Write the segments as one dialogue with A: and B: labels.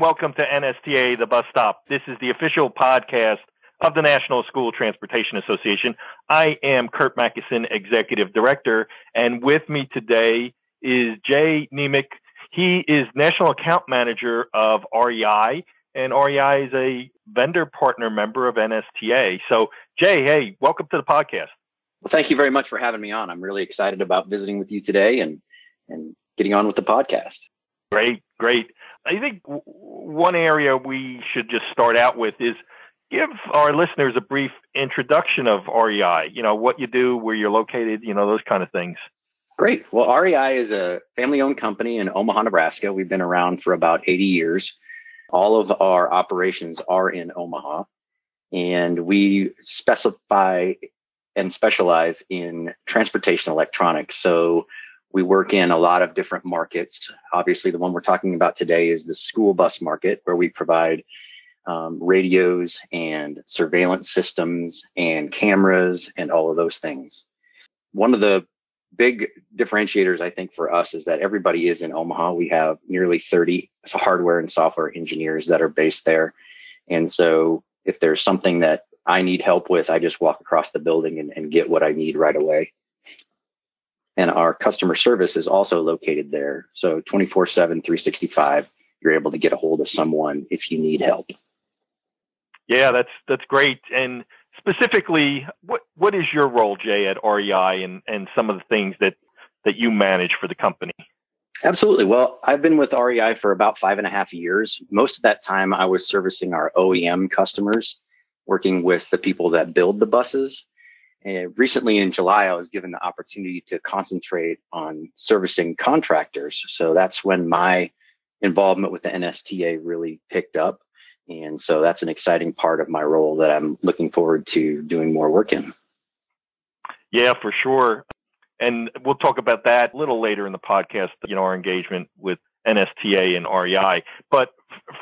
A: and welcome to NSTA, the bus stop. This is the official podcast of the National School Transportation Association. I am Curt Macysyn, Executive Director, and with me today is Jay Nemec. He is National Account Manager of REI, and REI is a vendor partner member of NSTA. So, Jay, hey, welcome to the podcast.
B: Well, thank you very much for having me on. I'm really excited about visiting with you today and and getting on with the podcast.
A: Great, great. I think one area we should just start out with is give our listeners a brief introduction of REI. You know, what you do, where you're located, you know, those kind of things.
B: Great. Well, REI is a family owned company in Omaha, Nebraska. We've been around for about 80 years. All of our operations are in Omaha, and we specify and specialize in transportation electronics. So we work in a lot of different markets. Obviously, the one we're talking about today is the school bus market, where we provide um, radios and surveillance systems and cameras and all of those things. One of the big differentiators, I think, for us is that everybody is in Omaha. We have nearly 30 hardware and software engineers that are based there. And so if there's something that I need help with, I just walk across the building and, and get what I need right away and our customer service is also located there. So 24 7, 365, you're able to get a hold of someone if you need help.
A: Yeah, that's that's great. And specifically, what what is your role, Jay, at REI and, and some of the things that, that you manage for the company?
B: Absolutely. Well, I've been with REI for about five and a half years. Most of that time, I was servicing our OEM customers, working with the people that build the buses. And recently in July, I was given the opportunity to concentrate on servicing contractors. So that's when my involvement with the NSTA really picked up. And so that's an exciting part of my role that I'm looking forward to doing more work in.
A: Yeah, for sure. And we'll talk about that a little later in the podcast, you know, our engagement with NSTA and REI. But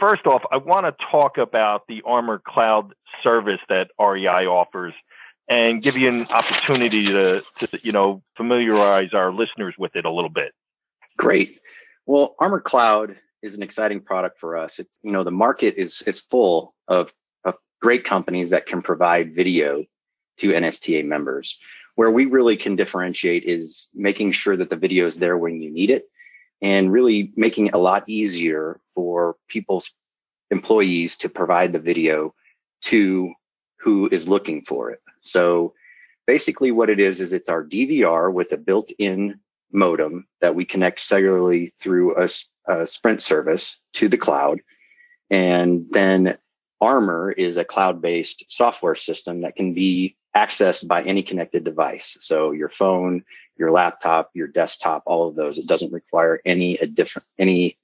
A: first off, I want to talk about the Armor Cloud service that REI offers and give you an opportunity to, to you know familiarize our listeners with it a little bit.
B: Great. Well, Armor Cloud is an exciting product for us. It's you know the market is is full of, of great companies that can provide video to NSTA members. Where we really can differentiate is making sure that the video is there when you need it and really making it a lot easier for people's employees to provide the video to who is looking for it. So basically what it is is it's our DVR with a built-in modem that we connect cellularly through a, a Sprint service to the cloud. And then Armor is a cloud-based software system that can be accessed by any connected device. So your phone, your laptop, your desktop, all of those. It doesn't require any a different any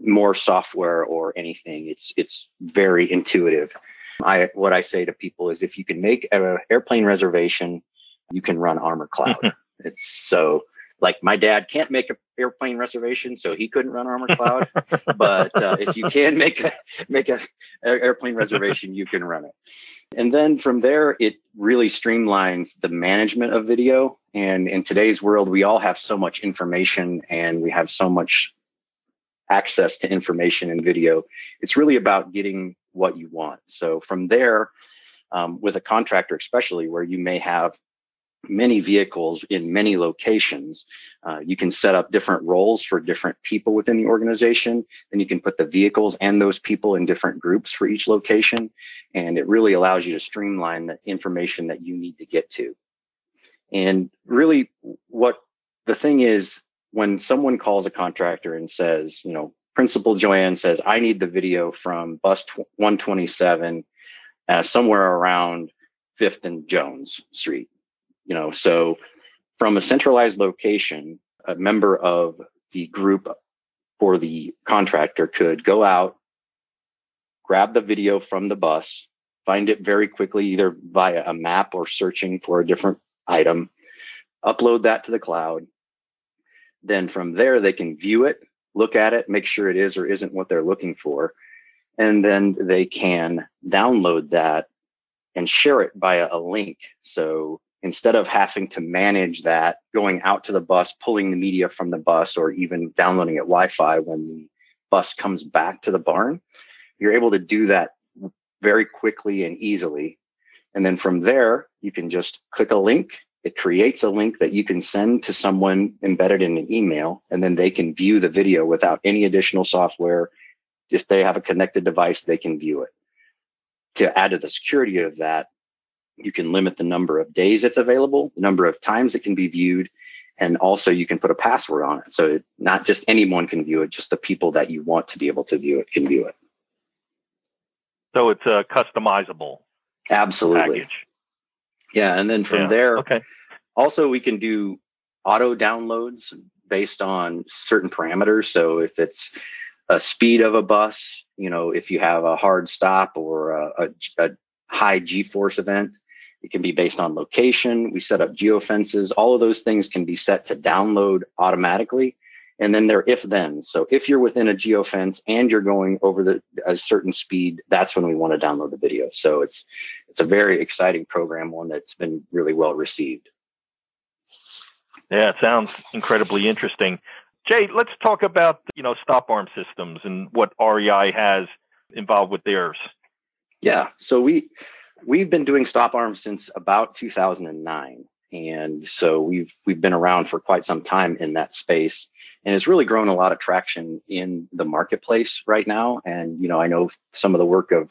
B: more software or anything. It's it's very intuitive. I what I say to people is if you can make an airplane reservation, you can run Armor Cloud. it's so like my dad can't make an airplane reservation, so he couldn't run Armor Cloud. but uh, if you can make a make a, a airplane reservation, you can run it. And then from there, it really streamlines the management of video. And in today's world, we all have so much information and we have so much access to information and video. It's really about getting what you want. So from there, um, with a contractor, especially where you may have many vehicles in many locations, uh, you can set up different roles for different people within the organization. Then you can put the vehicles and those people in different groups for each location. And it really allows you to streamline the information that you need to get to. And really, what the thing is, when someone calls a contractor and says, you know, Principal Joanne says, I need the video from bus 127 uh, somewhere around 5th and Jones Street. You know, so from a centralized location, a member of the group for the contractor could go out, grab the video from the bus, find it very quickly, either via a map or searching for a different item, upload that to the cloud. Then from there, they can view it look at it, make sure it is or isn't what they're looking for. And then they can download that and share it via a link. So instead of having to manage that, going out to the bus, pulling the media from the bus, or even downloading it Wi Fi when the bus comes back to the barn, you're able to do that very quickly and easily. And then from there, you can just click a link. It creates a link that you can send to someone embedded in an email, and then they can view the video without any additional software. If they have a connected device, they can view it. To add to the security of that, you can limit the number of days it's available, the number of times it can be viewed, and also you can put a password on it. So not just anyone can view it, just the people that you want to be able to view it can view it.
A: So it's a customizable
B: Absolutely.
A: package.
B: Yeah, and then from
A: Yeah.
B: there,
A: Okay.
B: also we can do auto downloads based on certain parameters. So if it's a speed of a bus, you know, if you have a hard stop or a, a, a high G-force event, it can be based on location. We set up geofences. All of those things can be set to download automatically. And then they're if then. So if you're within a geofence and you're going over the a certain speed, that's when we want to download the video. So it's it's a very exciting program, one that's been really well received.
A: Yeah, it sounds incredibly interesting. Jay, let's talk about you know stop arm systems and what REI has involved with theirs.
B: Yeah. So we we've been doing stop arms since about 2009, and so we've we've been around for quite some time in that space, and it's really grown a lot of traction in the marketplace right now. And you know, I know some of the work of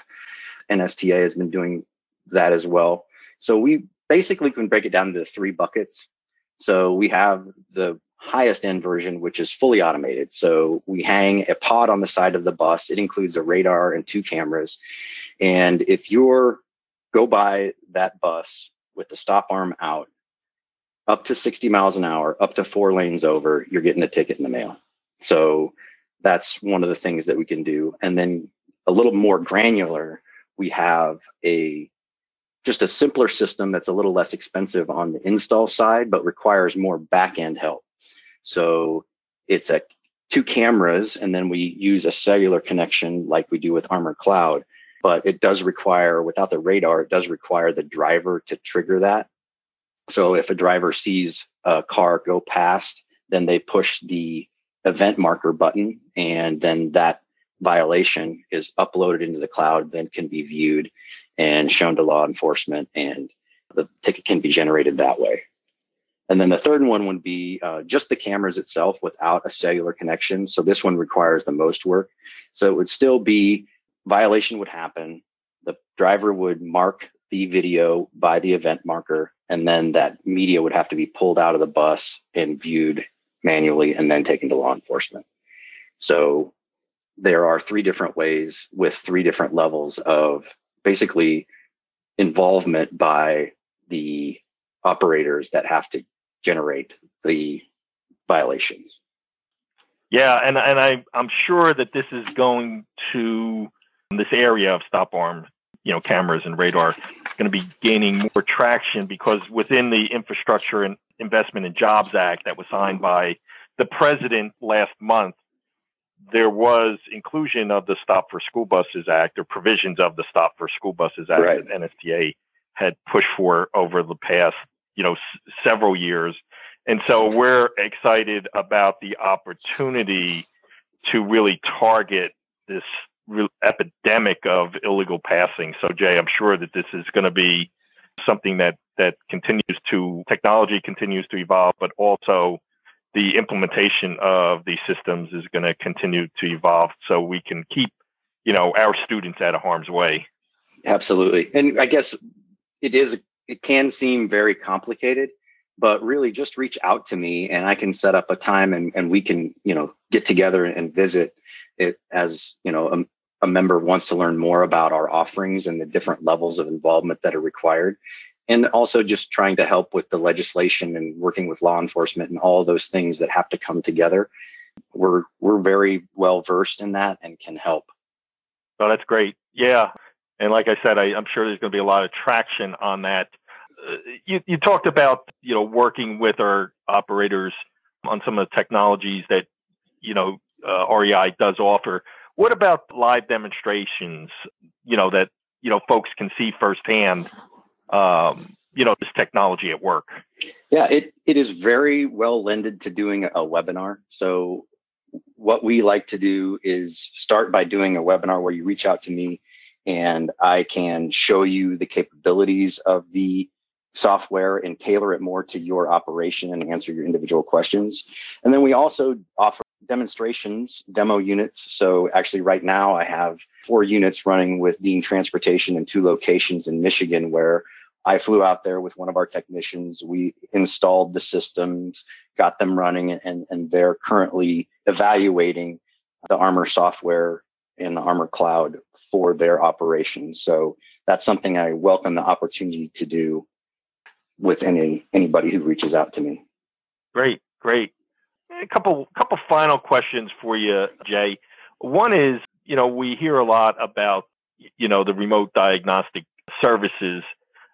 B: NSTA has been doing that as well. So we basically can break it down into three buckets. So we have the highest end version, which is fully automated. So we hang a pod on the side of the bus. It includes a radar and two cameras. And if you're go by that bus with the stop arm out, up to 60 miles an hour, up to four lanes over, you're getting a ticket in the mail. So that's one of the things that we can do. And then a little more granular, we have a just a simpler system that's a little less expensive on the install side, but requires more back end help. So it's a two cameras, and then we use a cellular connection like we do with Armor Cloud. But it does require, without the radar, it does require the driver to trigger that. So if a driver sees a car go past, then they push the event marker button, and then that violation is uploaded into the cloud, then can be viewed and shown to law enforcement, and the ticket can be generated that way. And then the third one would be uh, just the cameras itself without a cellular connection. So this one requires the most work. So it would still be violation would happen. The driver would mark the video by the event marker, and then that media would have to be pulled out of the bus and viewed manually and then taken to law enforcement. So there are three different ways with three different levels of basically involvement by the operators that have to generate the violations.
A: Yeah, and and I I'm sure that this is going to this area of stop arm, you know, cameras and radar going to be gaining more traction because within the Infrastructure and Investment and Jobs Act that was signed by the president last month, there was inclusion of the Stop for School Buses Act or provisions of the Stop for School Buses Act
B: Right.
A: that NSTA had pushed for over the past, you know, s- several years. And so we're excited about the opportunity to really target this epidemic of illegal passing. So Jay, I'm sure that this is going to be something that that continues to technology continues to evolve, but also the implementation of these systems is going to continue to evolve so we can keep, you know, our students out of harm's way.
B: Absolutely. And I guess it is, it can seem very complicated, but really just reach out to me and I can set up a time and, and we can, you know, get together and visit it as, you know, a, a member wants to learn more about our offerings and the different levels of involvement that are required. And also just trying to help with the legislation and working with law enforcement and all those things that have to come together. We're, we're very well versed in that and can help.
A: So that's great. Yeah. And like I said, I, I'm sure there's going to be a lot of traction on that. Uh, you, you talked about, you know, working with our operators on some of the technologies that, you know, uh, REI does offer. What about live demonstrations, you know, that, you know, folks can see firsthand, um, you know, this technology at work?
B: Yeah, it, it is very well lended to doing a webinar. So what we like to do is start by doing a webinar where you reach out to me and I can show you the capabilities of the software and tailor it more to your operation and answer your individual questions. And then we also offer demonstrations, demo units. So actually right now I have four units running with Dean Transportation in two locations in Michigan where I flew out there with one of our technicians. We installed the systems, got them running, and, and they're currently evaluating the Armor software in the Armor Cloud for their operations. So that's something I welcome the opportunity to do with any anybody who reaches out to me.
A: Great, great. A couple couple final questions for you, Jay. One is, you know, we hear a lot about, you know, the remote diagnostic services.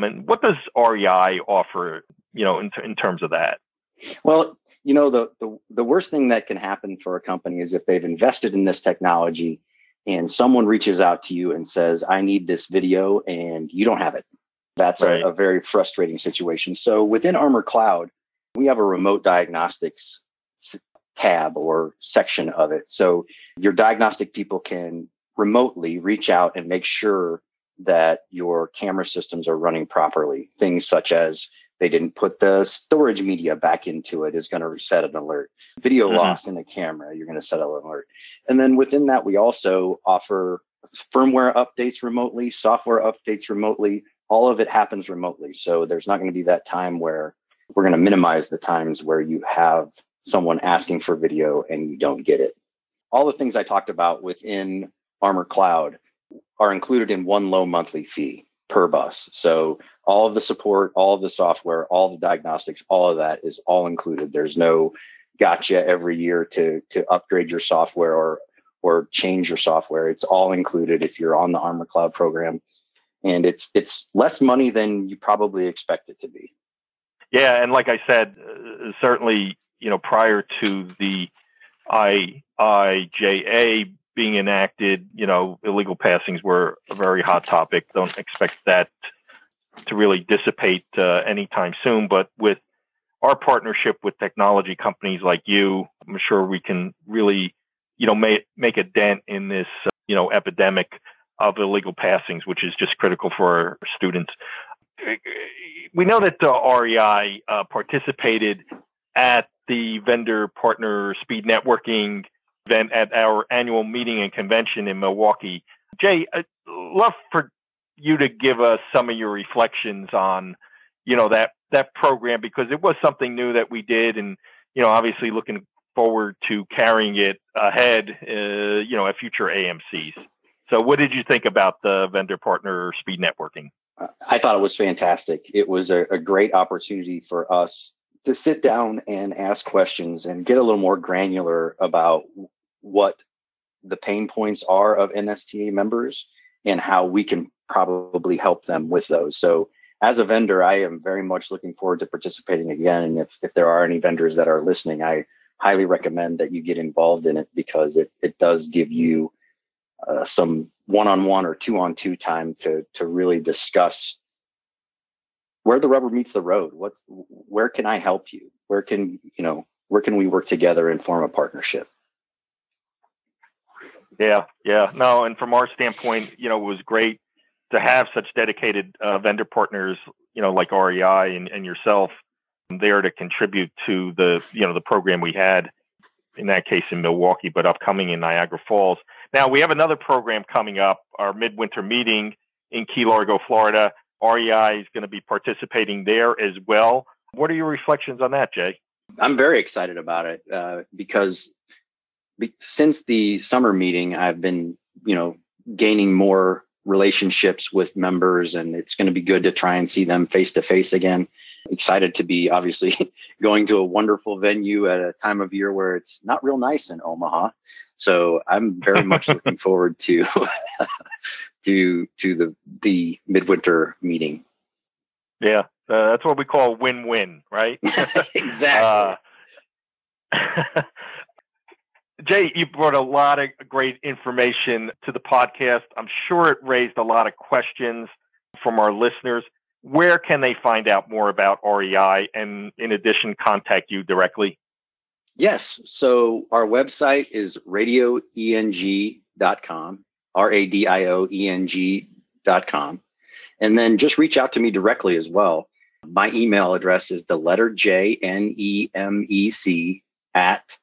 A: And what does REI offer, you know, in, in terms of that?
B: Well, you know, the, the the worst thing that can happen for a company is if they've invested in this technology and someone reaches out to you and says, I need this video and you don't have it. That's right. a, a very frustrating situation. So within Armor Cloud, we have a remote diagnostics tab or section of it. So your diagnostic people can remotely reach out and make sure that your camera systems are running properly. Things such as they didn't put the storage media back into it is going to set an alert. Video mm-hmm. loss in the camera, you're going to set an alert. And then within that, we also offer firmware updates remotely, software updates remotely. All of it happens remotely. So there's not going to be that time where we're going to minimize the times where you have someone asking for video and you don't get it. All the things I talked about within Armor Cloud are included in one low monthly fee per bus. So all of the support, all of the software, all the diagnostics, all of that is all included. There's no gotcha every year to to upgrade your software or or change your software. It's all included if you're on the Armor Cloud program. And it's it's less money than you probably expect it to be.
A: Yeah, and like I said, uh, certainly you know, prior to the IIJA being enacted, you know, illegal passings were a very hot topic. Don't expect that to really dissipate uh, anytime soon. But with our partnership with technology companies like you, I'm sure we can really, you know, make make a dent in this, uh, you know, epidemic of illegal passings, which is just critical for our students. We know that the REI uh, participated at the vendor partner speed networking event at our annual meeting and convention in Milwaukee. Jay, I'd love for you to give us some of your reflections on, you know, that that program because it was something new that we did, and you know, obviously looking forward to carrying it ahead, uh, you know, at future AMCs. So, what did you think about the vendor partner speed networking?
B: I thought it was fantastic. It was a, a great opportunity for us to sit down and ask questions and get a little more granular about what the pain points are of NSTA members and how we can probably help them with those. So as a vendor, I am very much looking forward to participating again. And if, if there are any vendors that are listening, I highly recommend that you get involved in it because it, it does give you uh, some one-on-one or two-on-two time to, to really discuss where the rubber meets the road. What's where can i help you? Where can you know where can we work together and form a partnership?
A: Yeah yeah. No and from our standpoint you know it was great to have such dedicated uh, vendor partners you know like rei and, and yourself there to contribute to the you know the program we had in that case in milwaukee but upcoming in niagara falls. Now we have another program coming up our midwinter meeting in key largo florida REI is going to be participating there as well. What are your reflections on that, Jay?
B: I'm very excited about it uh, because be- since the summer meeting, I've been, you know, gaining more relationships with members, and it's going to be good to try and see them face to face again. Excited to be obviously going to a wonderful venue at a time of year where it's not real nice in Omaha. So I'm very much looking forward to to to the the midwinter meeting.
A: Yeah, uh, that's what we call win-win, right?
B: exactly.
A: Uh, Jay, you brought a lot of great information to the podcast. I'm sure it raised a lot of questions from our listeners. Where can they find out more about REI and, in addition, contact you directly?
B: Yes. So our website is radioeng.com, R A D I O E N com. And then just reach out to me directly as well. My email address is the letter J N E M E C at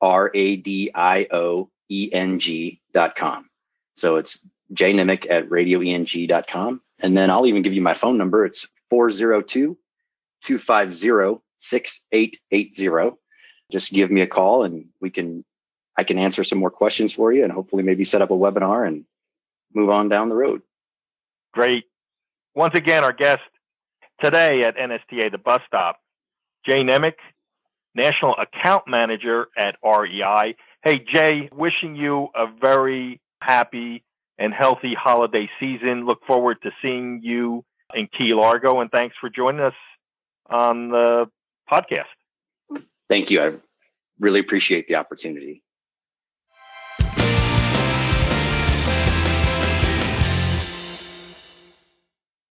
B: R A D I O E N G dot com. So it's jnemec at radioeng dot com. And then I'll even give you my phone number. It's 402 250 6880 just give me a call and we can I can answer some more questions for you and hopefully maybe set up a webinar and move on down the road.
A: Great. Once again, our guest today at NSTA, the bus stop, Jay Nemec, National Account Manager at REI. Hey, Jay, wishing you a very happy and healthy holiday season. Look forward to seeing you in Key Largo, and thanks for joining us on the podcast.
B: Thank you. I really appreciate the opportunity.